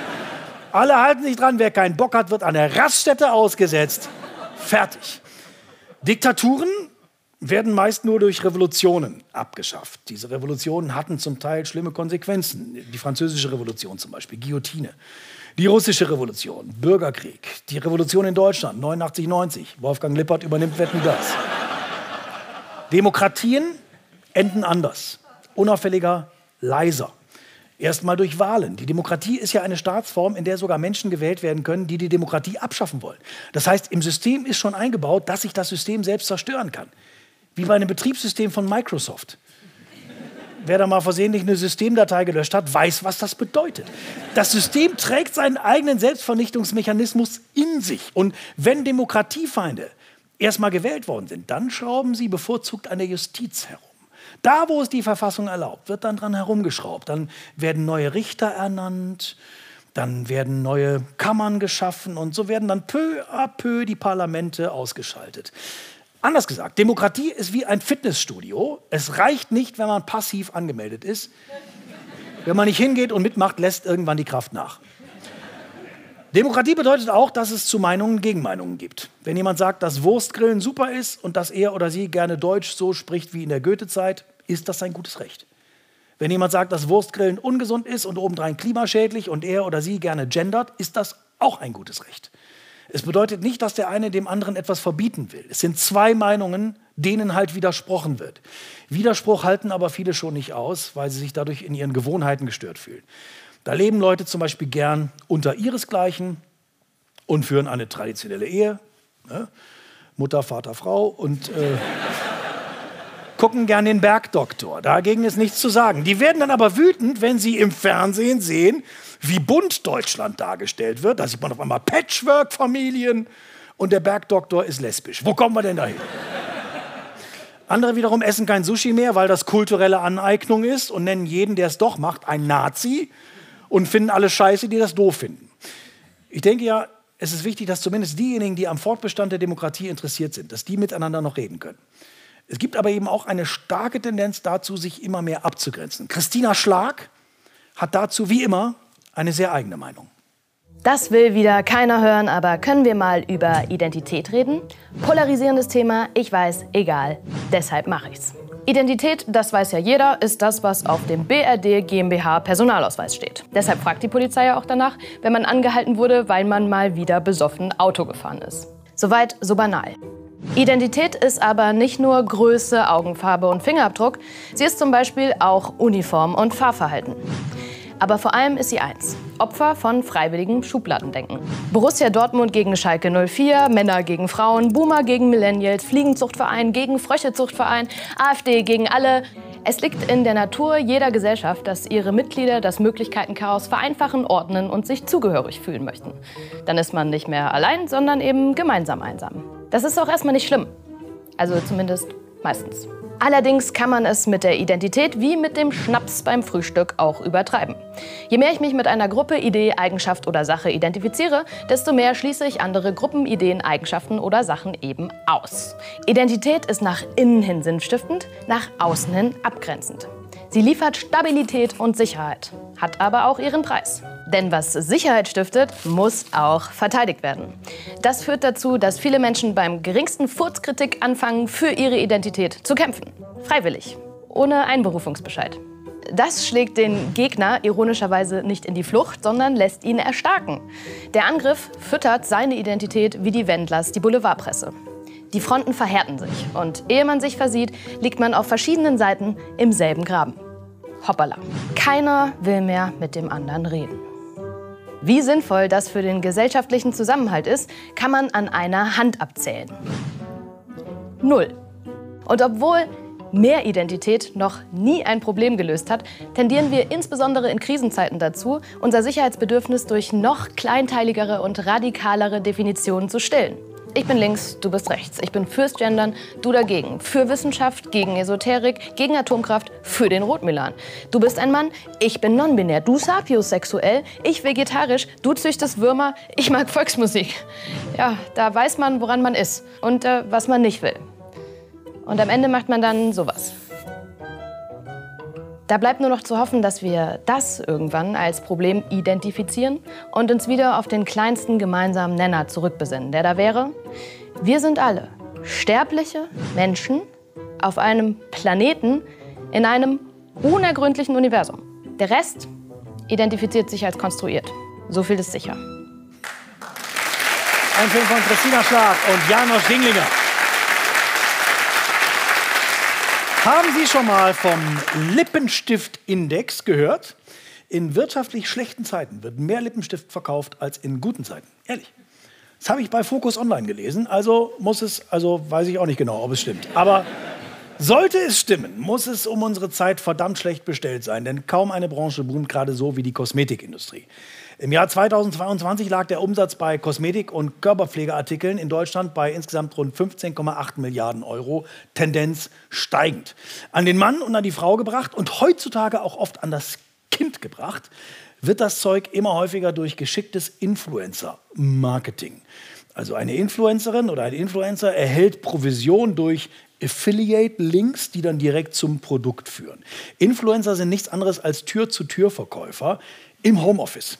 Alle halten sich dran, wer keinen Bock hat, wird an der Raststätte ausgesetzt. Fertig. Diktaturen werden meist nur durch Revolutionen abgeschafft. Diese Revolutionen hatten zum Teil schlimme Konsequenzen. Die französische Revolution zum Beispiel, Guillotine. Die russische Revolution, Bürgerkrieg. Die Revolution in Deutschland, 89, 90. Wolfgang Lippert übernimmt Wetten das. Demokratien enden anders, unauffälliger, leiser. Erstmal durch Wahlen. Die Demokratie ist ja eine Staatsform, in der sogar Menschen gewählt werden können, die die Demokratie abschaffen wollen. Das heißt, im System ist schon eingebaut, dass sich das System selbst zerstören kann. Wie bei einem Betriebssystem von Microsoft. Wer da mal versehentlich eine Systemdatei gelöscht hat, weiß, was das bedeutet. Das System trägt seinen eigenen Selbstvernichtungsmechanismus in sich. Und wenn Demokratiefeinde erstmal gewählt worden sind, dann schrauben sie bevorzugt an der Justiz herum. Da, wo es die Verfassung erlaubt, wird dann dran herumgeschraubt. Dann werden neue Richter ernannt, dann werden neue Kammern geschaffen und so werden dann peu à peu die Parlamente ausgeschaltet. Anders gesagt, Demokratie ist wie ein Fitnessstudio. Es reicht nicht, wenn man passiv angemeldet ist. Wenn man nicht hingeht und mitmacht, lässt irgendwann die Kraft nach. Demokratie bedeutet auch, dass es zu Meinungen Gegenmeinungen gibt. Wenn jemand sagt, dass Wurstgrillen super ist und dass er oder sie gerne Deutsch so spricht wie in der Goethezeit, ist das sein gutes Recht. Wenn jemand sagt, dass Wurstgrillen ungesund ist und obendrein klimaschädlich und er oder sie gerne gendert, ist das auch ein gutes Recht. Es bedeutet nicht, dass der eine dem anderen etwas verbieten will. Es sind zwei Meinungen, denen halt widersprochen wird. Widerspruch halten aber viele schon nicht aus, weil sie sich dadurch in ihren Gewohnheiten gestört fühlen. Da leben Leute zum Beispiel gern unter ihresgleichen und führen eine traditionelle Ehe. Ne? Mutter, Vater, Frau und äh, gucken gern den Bergdoktor. Dagegen ist nichts zu sagen. Die werden dann aber wütend, wenn sie im Fernsehen sehen, wie bunt Deutschland dargestellt wird. Da sieht man auf einmal Patchwork-Familien und der Bergdoktor ist lesbisch. Wo kommen wir denn dahin? Andere wiederum essen kein Sushi mehr, weil das kulturelle Aneignung ist und nennen jeden, der es doch macht, ein Nazi und finden alle scheiße, die das doof finden. Ich denke ja, es ist wichtig, dass zumindest diejenigen, die am Fortbestand der Demokratie interessiert sind, dass die miteinander noch reden können. Es gibt aber eben auch eine starke Tendenz dazu, sich immer mehr abzugrenzen. Christina Schlag hat dazu wie immer eine sehr eigene Meinung. Das will wieder keiner hören, aber können wir mal über Identität reden? Polarisierendes Thema, ich weiß, egal. Deshalb mache ich's. Identität, das weiß ja jeder, ist das, was auf dem BRD GmbH Personalausweis steht. Deshalb fragt die Polizei ja auch danach, wenn man angehalten wurde, weil man mal wieder besoffen Auto gefahren ist. Soweit so banal. Identität ist aber nicht nur Größe, Augenfarbe und Fingerabdruck, sie ist zum Beispiel auch Uniform und Fahrverhalten. Aber vor allem ist sie eins. Opfer von freiwilligem Schubladendenken. Borussia Dortmund gegen Schalke 04, Männer gegen Frauen, Boomer gegen Millennials, Fliegenzuchtverein gegen Fröschezuchtverein, AfD gegen alle. Es liegt in der Natur jeder Gesellschaft, dass ihre Mitglieder das Möglichkeitenchaos vereinfachen, ordnen und sich zugehörig fühlen möchten. Dann ist man nicht mehr allein, sondern eben gemeinsam einsam. Das ist auch erstmal nicht schlimm. Also zumindest Meistens. Allerdings kann man es mit der Identität wie mit dem Schnaps beim Frühstück auch übertreiben. Je mehr ich mich mit einer Gruppe, Idee, Eigenschaft oder Sache identifiziere, desto mehr schließe ich andere Gruppen, Ideen, Eigenschaften oder Sachen eben aus. Identität ist nach innen hin sinnstiftend, nach außen hin abgrenzend. Sie liefert Stabilität und Sicherheit, hat aber auch ihren Preis. Denn was Sicherheit stiftet, muss auch verteidigt werden. Das führt dazu, dass viele Menschen beim geringsten Furzkritik anfangen, für ihre Identität zu kämpfen. Freiwillig, ohne Einberufungsbescheid. Das schlägt den Gegner ironischerweise nicht in die Flucht, sondern lässt ihn erstarken. Der Angriff füttert seine Identität wie die Wendlers die Boulevardpresse. Die Fronten verhärten sich und ehe man sich versieht, liegt man auf verschiedenen Seiten im selben Graben. Hoppala. Keiner will mehr mit dem anderen reden. Wie sinnvoll das für den gesellschaftlichen Zusammenhalt ist, kann man an einer Hand abzählen. Null. Und obwohl mehr Identität noch nie ein Problem gelöst hat, tendieren wir insbesondere in Krisenzeiten dazu, unser Sicherheitsbedürfnis durch noch kleinteiligere und radikalere Definitionen zu stillen. Ich bin links, du bist rechts. Ich bin fürs Gendern, du dagegen. Für Wissenschaft, gegen Esoterik, gegen Atomkraft, für den Rotmilan. Du bist ein Mann, ich bin non-binär. Du sapiosexuell, ich vegetarisch, du züchtest Würmer, ich mag Volksmusik. Ja, da weiß man, woran man ist und äh, was man nicht will. Und am Ende macht man dann sowas. Da bleibt nur noch zu hoffen, dass wir das irgendwann als Problem identifizieren und uns wieder auf den kleinsten gemeinsamen Nenner zurückbesinnen, der da wäre, wir sind alle sterbliche Menschen auf einem Planeten in einem unergründlichen Universum. Der Rest identifiziert sich als konstruiert. So viel ist sicher. Ein Film von Christina Schlag und Janosch Dinglinger. Haben Sie schon mal vom Lippenstiftindex gehört? In wirtschaftlich schlechten Zeiten wird mehr Lippenstift verkauft als in guten Zeiten. Ehrlich. Das habe ich bei Focus Online gelesen. Also muss es, also weiß ich auch nicht genau, ob es stimmt. Aber sollte es stimmen, muss es um unsere Zeit verdammt schlecht bestellt sein. Denn kaum eine Branche boomt gerade so wie die Kosmetikindustrie. Im Jahr 2022 lag der Umsatz bei Kosmetik- und Körperpflegeartikeln in Deutschland bei insgesamt rund 15,8 Milliarden Euro, Tendenz steigend. An den Mann und an die Frau gebracht und heutzutage auch oft an das Kind gebracht, wird das Zeug immer häufiger durch geschicktes Influencer-Marketing. Also eine Influencerin oder ein Influencer erhält Provision durch Affiliate-Links, die dann direkt zum Produkt führen. Influencer sind nichts anderes als Tür-zu-Tür-Verkäufer im Homeoffice.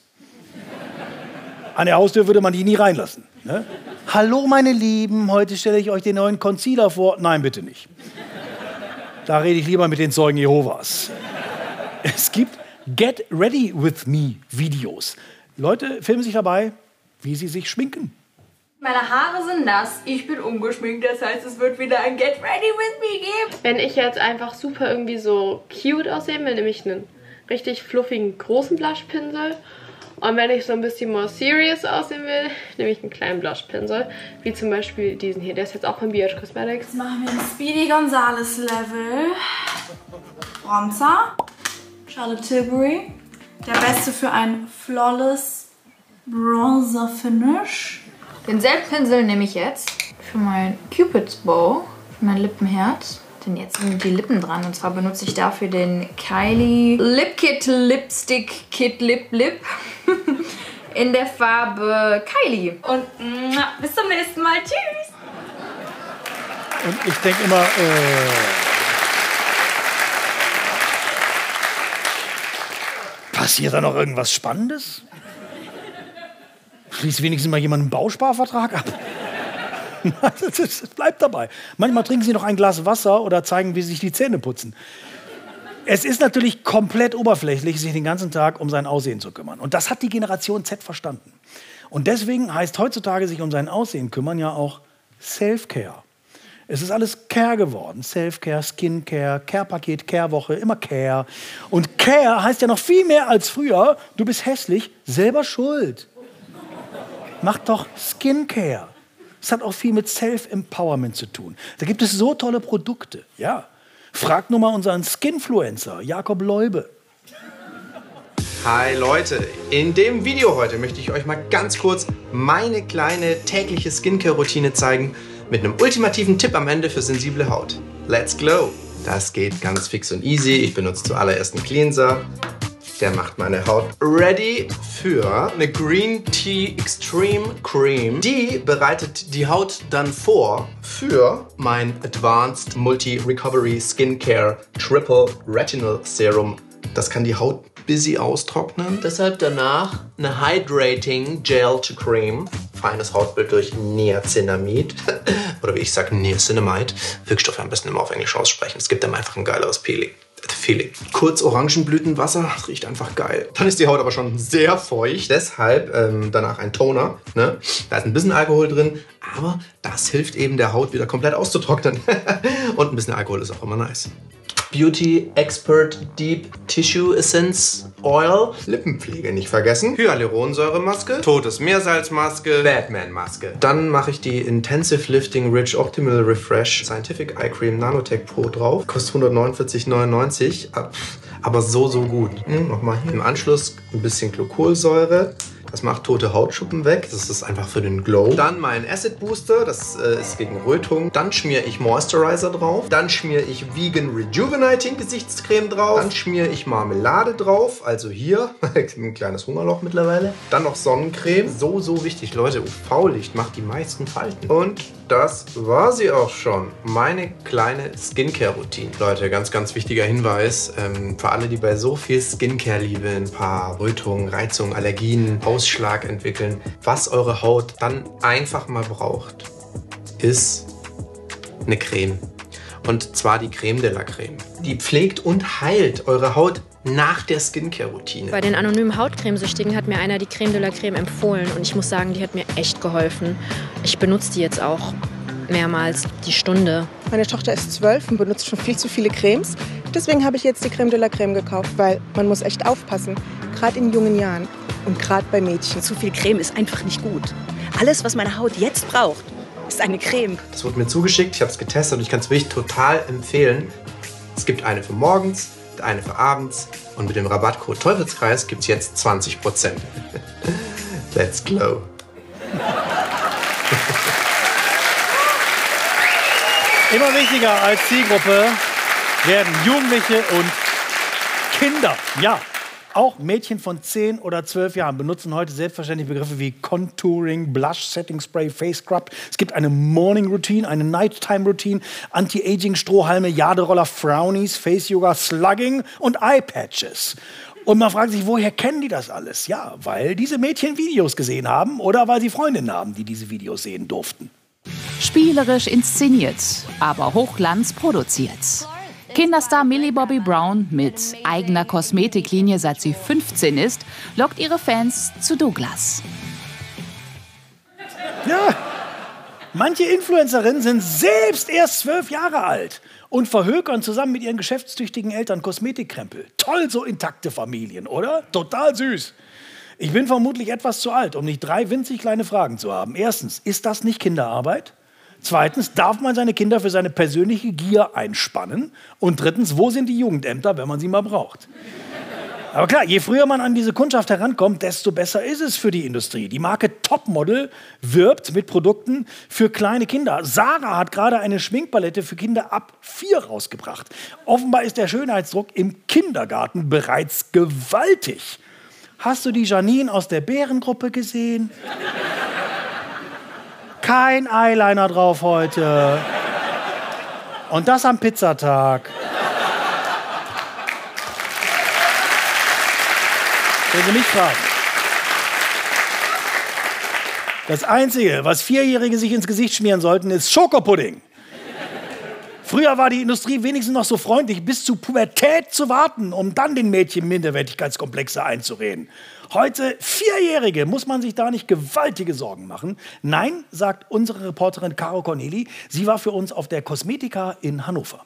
An der Haustür würde man die nie reinlassen. Ne? Hallo meine Lieben, heute stelle ich euch den neuen Concealer vor. Nein, bitte nicht. Da rede ich lieber mit den Zeugen Jehovas. Es gibt Get Ready With Me Videos. Leute filmen sich dabei, wie sie sich schminken. Meine Haare sind nass, ich bin ungeschminkt, das heißt, es wird wieder ein Get Ready With Me geben. Wenn ich jetzt einfach super irgendwie so cute aussehen will, nehme ich einen richtig fluffigen großen Blushpinsel und wenn ich so ein bisschen more serious aussehen will, nehme ich einen kleinen Blushpinsel. Wie zum Beispiel diesen hier. Der ist jetzt auch von BH Cosmetics. Jetzt machen wir ein Speedy Gonzales Level. Bronzer. Charlotte Tilbury. Der beste für ein flawless Bronzer Finish. Denselben Pinsel nehme ich jetzt für mein Cupid's Bow, für mein Lippenherz. Denn jetzt sind die Lippen dran. Und zwar benutze ich dafür den Kylie Lip Kit Lipstick Kit Lip Lip in der Farbe Kylie. Und mua, bis zum nächsten Mal. Tschüss. Und ich denke immer, äh, passiert da noch irgendwas Spannendes? Schließt wenigstens mal jemand einen Bausparvertrag ab? Es bleibt dabei. Manchmal trinken sie noch ein Glas Wasser oder zeigen, wie sie sich die Zähne putzen. Es ist natürlich komplett oberflächlich, sich den ganzen Tag um sein Aussehen zu kümmern. Und das hat die Generation Z verstanden. Und deswegen heißt heutzutage sich um sein Aussehen kümmern ja auch Self-Care. Es ist alles Care geworden. Self-Care, Skin-Care, Care-Paket, Care-Woche, immer Care. Und Care heißt ja noch viel mehr als früher. Du bist hässlich, selber schuld. Mach doch Skin-Care. Das hat auch viel mit Self-Empowerment zu tun. Da gibt es so tolle Produkte. Ja. Fragt nur mal unseren Skinfluencer, Jakob Leube. Hi Leute, in dem Video heute möchte ich euch mal ganz kurz meine kleine tägliche Skincare-Routine zeigen mit einem ultimativen Tipp am Ende für sensible Haut. Let's glow. Das geht ganz fix und easy. Ich benutze zuallererst einen Cleanser. Der macht meine Haut ready für eine Green Tea Extreme Cream. Die bereitet die Haut dann vor für mein Advanced Multi Recovery Skincare Triple Retinol Serum. Das kann die Haut busy austrocknen. Deshalb danach eine Hydrating Gel to Cream. Feines Hautbild durch Niacinamid. Oder wie ich sage, Niacinamide. Wirkstoffe am besten immer auf Englisch aussprechen. Es gibt einem einfach ein geileres Peeling. Feeling. Kurz Orangenblütenwasser, das riecht einfach geil. Dann ist die Haut aber schon sehr feucht. Deshalb ähm, danach ein Toner. Ne? Da ist ein bisschen Alkohol drin, aber das hilft eben der Haut wieder komplett auszutrocknen. Und ein bisschen Alkohol ist auch immer nice. Beauty Expert Deep Tissue Essence Oil. Lippenpflege nicht vergessen. Hyaluronsäuremaske. Totes Meersalzmaske. Batman-Maske. Dann mache ich die Intensive Lifting Rich Optimal Refresh Scientific Eye Cream Nanotech Pro drauf. Kostet 149,99. Aber so, so gut. Hm, Nochmal hier im Anschluss ein bisschen Glykolsäure. Das macht tote Hautschuppen weg. Das ist einfach für den Glow. Dann mein Acid Booster. Das äh, ist gegen Rötung. Dann schmiere ich Moisturizer drauf. Dann schmiere ich Vegan Rejuvenating Gesichtscreme drauf. Dann schmiere ich Marmelade drauf. Also hier. ein kleines Hungerloch mittlerweile. Dann noch Sonnencreme. So, so wichtig, Leute. UV-Licht macht die meisten Falten. Und das war sie auch schon. Meine kleine Skincare-Routine. Leute, ganz, ganz wichtiger Hinweis. Ähm, für alle, die bei so viel Skincare lieben, ein paar Rötungen, Reizungen, Allergien, Ausschlag entwickeln. Was eure Haut dann einfach mal braucht, ist eine Creme. Und zwar die Creme de la Creme. Die pflegt und heilt eure Haut nach der Skincare-Routine. Bei den anonymen Hautcremesüchtigen hat mir einer die Creme de la Creme empfohlen und ich muss sagen, die hat mir echt geholfen. Ich benutze die jetzt auch mehrmals die Stunde. Meine Tochter ist zwölf und benutzt schon viel zu viele Cremes. Deswegen habe ich jetzt die Creme de la Creme gekauft, weil man muss echt aufpassen, gerade in jungen Jahren und gerade bei Mädchen. Zu viel Creme ist einfach nicht gut. Alles, was meine Haut jetzt braucht, ist eine Creme. Das wurde mir zugeschickt, ich habe es getestet und ich kann es wirklich total empfehlen. Es gibt eine für morgens, eine für abends und mit dem Rabattcode Teufelskreis gibt es jetzt 20%. Let's glow. Immer wichtiger als Zielgruppe werden Jugendliche und Kinder. Ja, auch Mädchen von 10 oder 12 Jahren benutzen heute selbstverständlich Begriffe wie Contouring, Blush, Setting Spray, Face Scrub. Es gibt eine Morning Routine, eine Nighttime Routine, Anti-Aging, Strohhalme, Jaderoller, Frownies, Face Yoga, Slugging und Eye Patches. Und man fragt sich, woher kennen die das alles? Ja, weil diese Mädchen Videos gesehen haben oder weil sie Freundinnen haben, die diese Videos sehen durften. Spielerisch inszeniert, aber Hochglanz produziert. Kinderstar Millie Bobby Brown mit eigener Kosmetiklinie seit sie 15 ist, lockt ihre Fans zu Douglas. Ja, manche Influencerinnen sind selbst erst zwölf Jahre alt und verhökern zusammen mit ihren geschäftstüchtigen Eltern Kosmetikkrempel. Toll, so intakte Familien, oder? Total süß. Ich bin vermutlich etwas zu alt, um nicht drei winzig kleine Fragen zu haben. Erstens, ist das nicht Kinderarbeit? Zweitens, darf man seine Kinder für seine persönliche Gier einspannen? Und drittens, wo sind die Jugendämter, wenn man sie mal braucht? Aber klar, je früher man an diese Kundschaft herankommt, desto besser ist es für die Industrie. Die Marke Topmodel wirbt mit Produkten für kleine Kinder. Sarah hat gerade eine Schminkpalette für Kinder ab vier rausgebracht. Offenbar ist der Schönheitsdruck im Kindergarten bereits gewaltig. Hast du die Janine aus der Bärengruppe gesehen? Kein Eyeliner drauf heute. Und das am Pizzatag. Wenn Sie mich fragen. Das Einzige, was Vierjährige sich ins Gesicht schmieren sollten, ist Schokopudding. Früher war die Industrie wenigstens noch so freundlich, bis zur Pubertät zu warten, um dann den Mädchen Minderwertigkeitskomplexe einzureden. Heute, Vierjährige, muss man sich da nicht gewaltige Sorgen machen. Nein, sagt unsere Reporterin Caro Corneli, sie war für uns auf der Kosmetika in Hannover.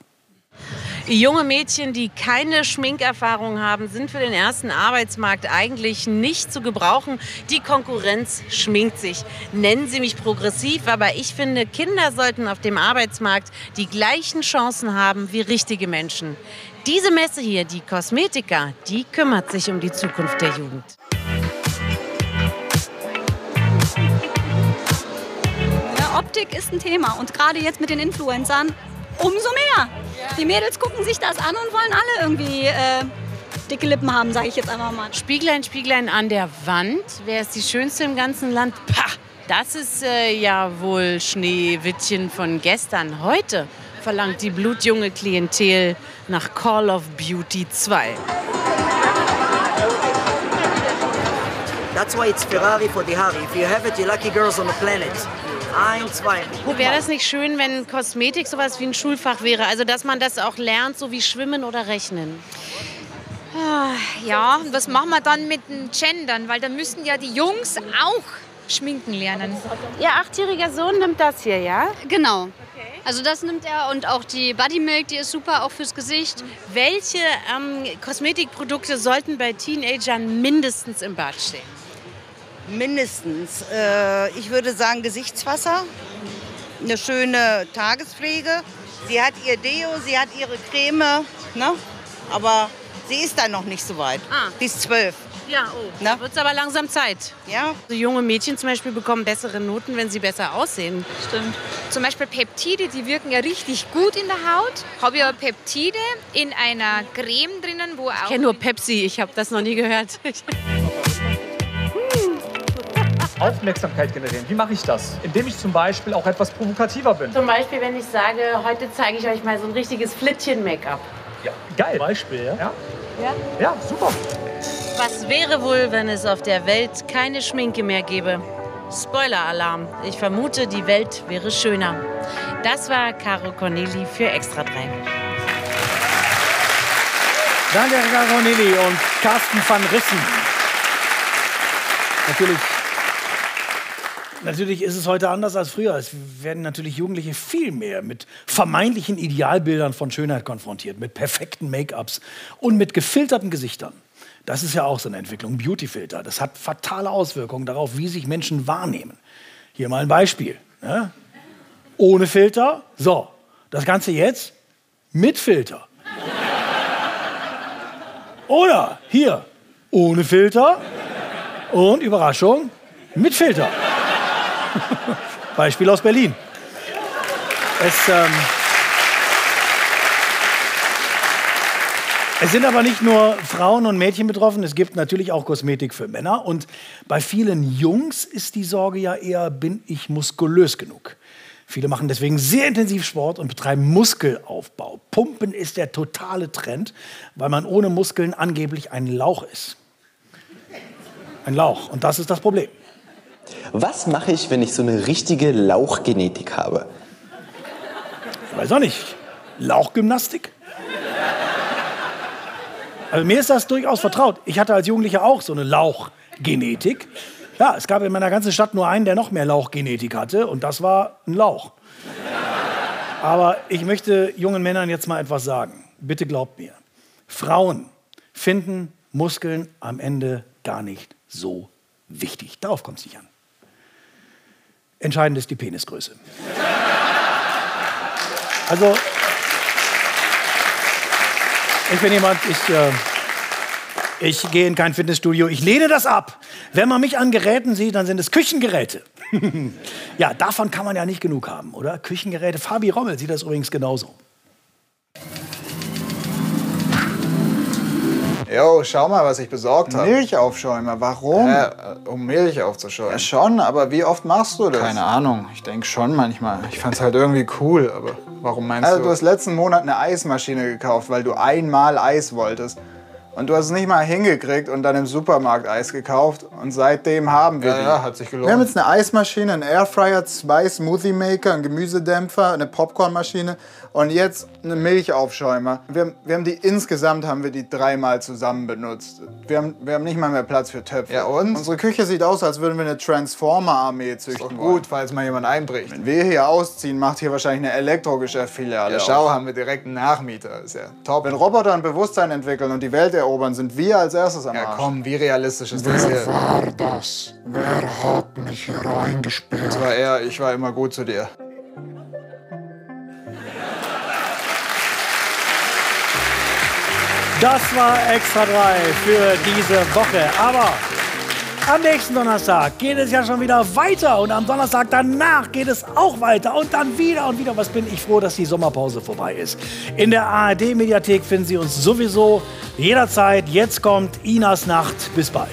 Junge Mädchen, die keine Schminkerfahrung haben, sind für den ersten Arbeitsmarkt eigentlich nicht zu gebrauchen. Die Konkurrenz schminkt sich. Nennen Sie mich progressiv, aber ich finde, Kinder sollten auf dem Arbeitsmarkt die gleichen Chancen haben wie richtige Menschen. Diese Messe hier, die Kosmetika, die kümmert sich um die Zukunft der Jugend. Optik ist ein Thema und gerade jetzt mit den Influencern umso mehr. Die Mädels gucken sich das an und wollen alle irgendwie äh, dicke Lippen haben, sage ich jetzt einfach mal. Spieglein, Spieglein an der Wand. Wer ist die Schönste im ganzen Land? Pah, das ist äh, ja wohl Schneewittchen von gestern. Heute verlangt die blutjunge Klientel nach Call of Beauty 2. That's why it's Ferrari for the Harry. If you have it, you're lucky girls on the planet. Ein, zwei. Wäre das nicht schön, wenn Kosmetik sowas wie ein Schulfach wäre? Also, dass man das auch lernt, so wie Schwimmen oder Rechnen? Ah, Ja, und was machen wir dann mit dem Gendern? Weil da müssen ja die Jungs auch schminken lernen. Ihr achtjähriger Sohn nimmt das hier, ja? Genau. Also das nimmt er und auch die Body Milk, die ist super, auch fürs Gesicht. Welche ähm, Kosmetikprodukte sollten bei Teenagern mindestens im Bad stehen? Mindestens. Äh, ich würde sagen Gesichtswasser, eine schöne Tagespflege. Sie hat ihr Deo, sie hat ihre Creme, ne? aber sie ist dann noch nicht so weit. Ah. Die ist zwölf. Ja, oh. Da wird es aber langsam Zeit. Ja. So junge Mädchen zum Beispiel bekommen bessere Noten, wenn sie besser aussehen. Stimmt. Zum Beispiel Peptide, die wirken ja richtig gut in der Haut. Habe ich aber Peptide in einer Creme drinnen, wo auch... Ich kenne nur Pepsi, ich habe das noch nie gehört. Aufmerksamkeit generieren. Wie mache ich das? Indem ich zum Beispiel auch etwas provokativer bin. Zum Beispiel, wenn ich sage, heute zeige ich euch mal so ein richtiges Flittchen-Make-up. Ja, geil. Beispiel, ja? Ja, Ja? ja super. Was wäre wohl, wenn es auf der Welt keine Schminke mehr gäbe? Spoiler-Alarm. Ich vermute, die Welt wäre schöner. Das war Caro Corneli für Extra 3. Danke, Herr Ronelli und Carsten van Rissen. Natürlich, natürlich ist es heute anders als früher. Es werden natürlich Jugendliche viel mehr mit vermeintlichen Idealbildern von Schönheit konfrontiert, mit perfekten Make-ups und mit gefilterten Gesichtern. Das ist ja auch so eine Entwicklung, Beautyfilter. Das hat fatale Auswirkungen darauf, wie sich Menschen wahrnehmen. Hier mal ein Beispiel. Ne? Ohne Filter, so. Das Ganze jetzt mit Filter. Oder hier, ohne Filter und Überraschung, mit Filter. Beispiel aus Berlin. Es, ähm, es sind aber nicht nur Frauen und Mädchen betroffen, es gibt natürlich auch Kosmetik für Männer. Und bei vielen Jungs ist die Sorge ja eher, bin ich muskulös genug? Viele machen deswegen sehr intensiv Sport und betreiben Muskelaufbau. Pumpen ist der totale Trend, weil man ohne Muskeln angeblich ein Lauch ist. Ein Lauch. Und das ist das Problem. Was mache ich, wenn ich so eine richtige Lauchgenetik habe? Ich weiß auch nicht. Lauchgymnastik? Also mir ist das durchaus vertraut. Ich hatte als Jugendlicher auch so eine Lauchgenetik. Ja, es gab in meiner ganzen Stadt nur einen, der noch mehr Lauchgenetik hatte, und das war ein Lauch. Aber ich möchte jungen Männern jetzt mal etwas sagen. Bitte glaubt mir. Frauen finden Muskeln am Ende gar nicht so wichtig. Darauf kommt es nicht an. Entscheidend ist die Penisgröße. Also, ich bin jemand, ich, äh, ich gehe in kein Fitnessstudio, ich lehne das ab. Wenn man mich an Geräten sieht, dann sind es Küchengeräte. ja, davon kann man ja nicht genug haben, oder? Küchengeräte. Fabi Rommel sieht das übrigens genauso. Jo, schau mal, was ich besorgt habe. Milchaufschäumer, warum? Äh, um Milch aufzuschäumen. Ja, schon, aber wie oft machst du das? Keine Ahnung, ich denke schon manchmal. Ich fand's halt irgendwie cool, aber warum meinst Also, du? du hast letzten Monat eine Eismaschine gekauft, weil du einmal Eis wolltest. Und du hast es nicht mal hingekriegt und dann im Supermarkt Eis gekauft. Und seitdem haben wir Ja, die. ja, hat sich gelohnt. Wir haben jetzt eine Eismaschine, einen Airfryer, zwei Smoothie Maker, einen Gemüsedämpfer, eine Popcornmaschine und jetzt einen Milchaufschäumer. Wir, haben- wir haben die insgesamt haben wir die dreimal zusammen benutzt. Wir haben, wir haben nicht mal mehr Platz für Töpfe. Ja, und? Unsere Küche sieht aus, als würden wir eine Transformer-Armee züchten. Doch wollen. gut, falls mal jemand einbricht. Wenn wir hier ausziehen, macht hier wahrscheinlich eine Elektrogeschäft-Filiale Ja, schau, auf. haben wir direkt einen Nachmieter. Ist ja top. Wenn Roboter ein Bewusstsein entwickeln und die Welt erobern, sind wir als erstes am Ja, Arsch. komm, wie realistisch ist das hier? war das? Wer hat mich hier reingesperrt? Das war er, ich war immer gut zu dir. Das war Extra 3 für diese Woche. Aber Am nächsten Donnerstag geht es ja schon wieder weiter und am Donnerstag danach geht es auch weiter und dann wieder und wieder. Was bin ich froh, dass die Sommerpause vorbei ist. In der ARD-Mediathek finden Sie uns sowieso jederzeit. Jetzt kommt Inas Nacht. Bis bald.